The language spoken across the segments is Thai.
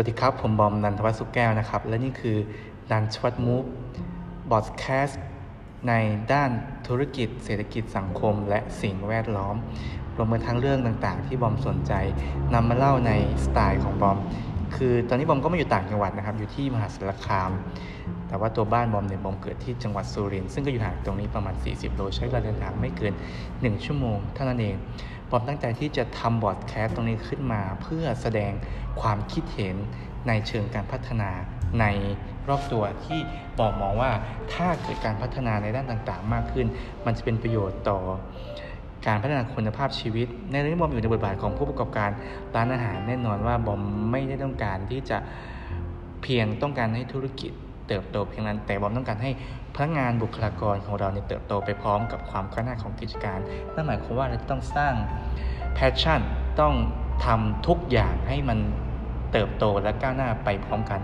วัสดีครับ ผมบอมนันทวัฒน์สุขแก้วนะครับ และนี่คือดันชวัตมูฟบอดแคสต์ในด้านธุรกิจ เศรษฐกิจสังคม และสิ่งแวดล้อม รวมไปทั้งเรื่องต่างๆ ที่บอมสนใจนำมาเล่าในสไตล์ของบอม คือตอนนี้บอมก็ไม่อยู่ต่างจังหวัดนะครับ อยู่ที่มหาสารคาม แต่ว่าตัวบ้านบอมเนี่ยบอมเกิดที่จังหวัดสุรินทร์ซึ่งก็อยู่ห่างตรงนี้ประมาณ 40 โลใช้เวลาเดินทางไม่เกิน 1 ชั่วโมงเท่านั้นเอง บอมตั้งใจที่จะทำบอดแคสต์ตรงนี้ขึ้นมา เพื่อแสดงความคิดเห็นในเชิงการพัฒนาในรอบตัวที่บอกมองว่าถ้าเกิดการพัฒนาในด้านต่างๆ มากขึ้น มันจะเป็นประโยชน์ต่อการพัฒนาคุณภาพชีวิต ในเรื่องนี้บอมอยู่ในบทบาทของผู้ประกอบการร้านอาหารแน่นอนว่าบอมไม่ได้ต้องการที่จะเพียงต้องการให้ธุรกิจ เติบโตเพียงนั้นแต่บอมต้องการให้พนักงานบุคลากรของเราเนี่ยเติบโตไปพร้อมกับความก้าวหน้าของกิจการนั่นหมายความว่าเราต้องสร้าง passion ต้องทำทุกอย่างให้มันเติบโตและก้าวหน้าไปพร้อมกัน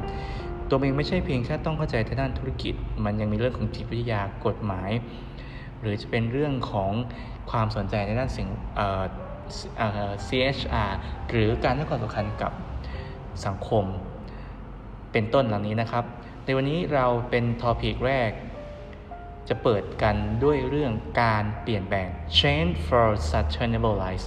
ตัวเองไม่ใช่เพียงแค่ต้องเข้าใจในด้านธุรกิจ มันยังมีเรื่องของจิตวิทยากฎหมาย หรือจะเป็นเรื่องของความสนใจในด้านสิ่ง CHR หรือการให้ความสำคัญกับสังคม เป็นต้นเหล่านี้นะครับ ในวันนี้เราเป็น topic แรก จะเปิดกันด้วยเรื่องการเปลี่ยนแปลง change for sustainable life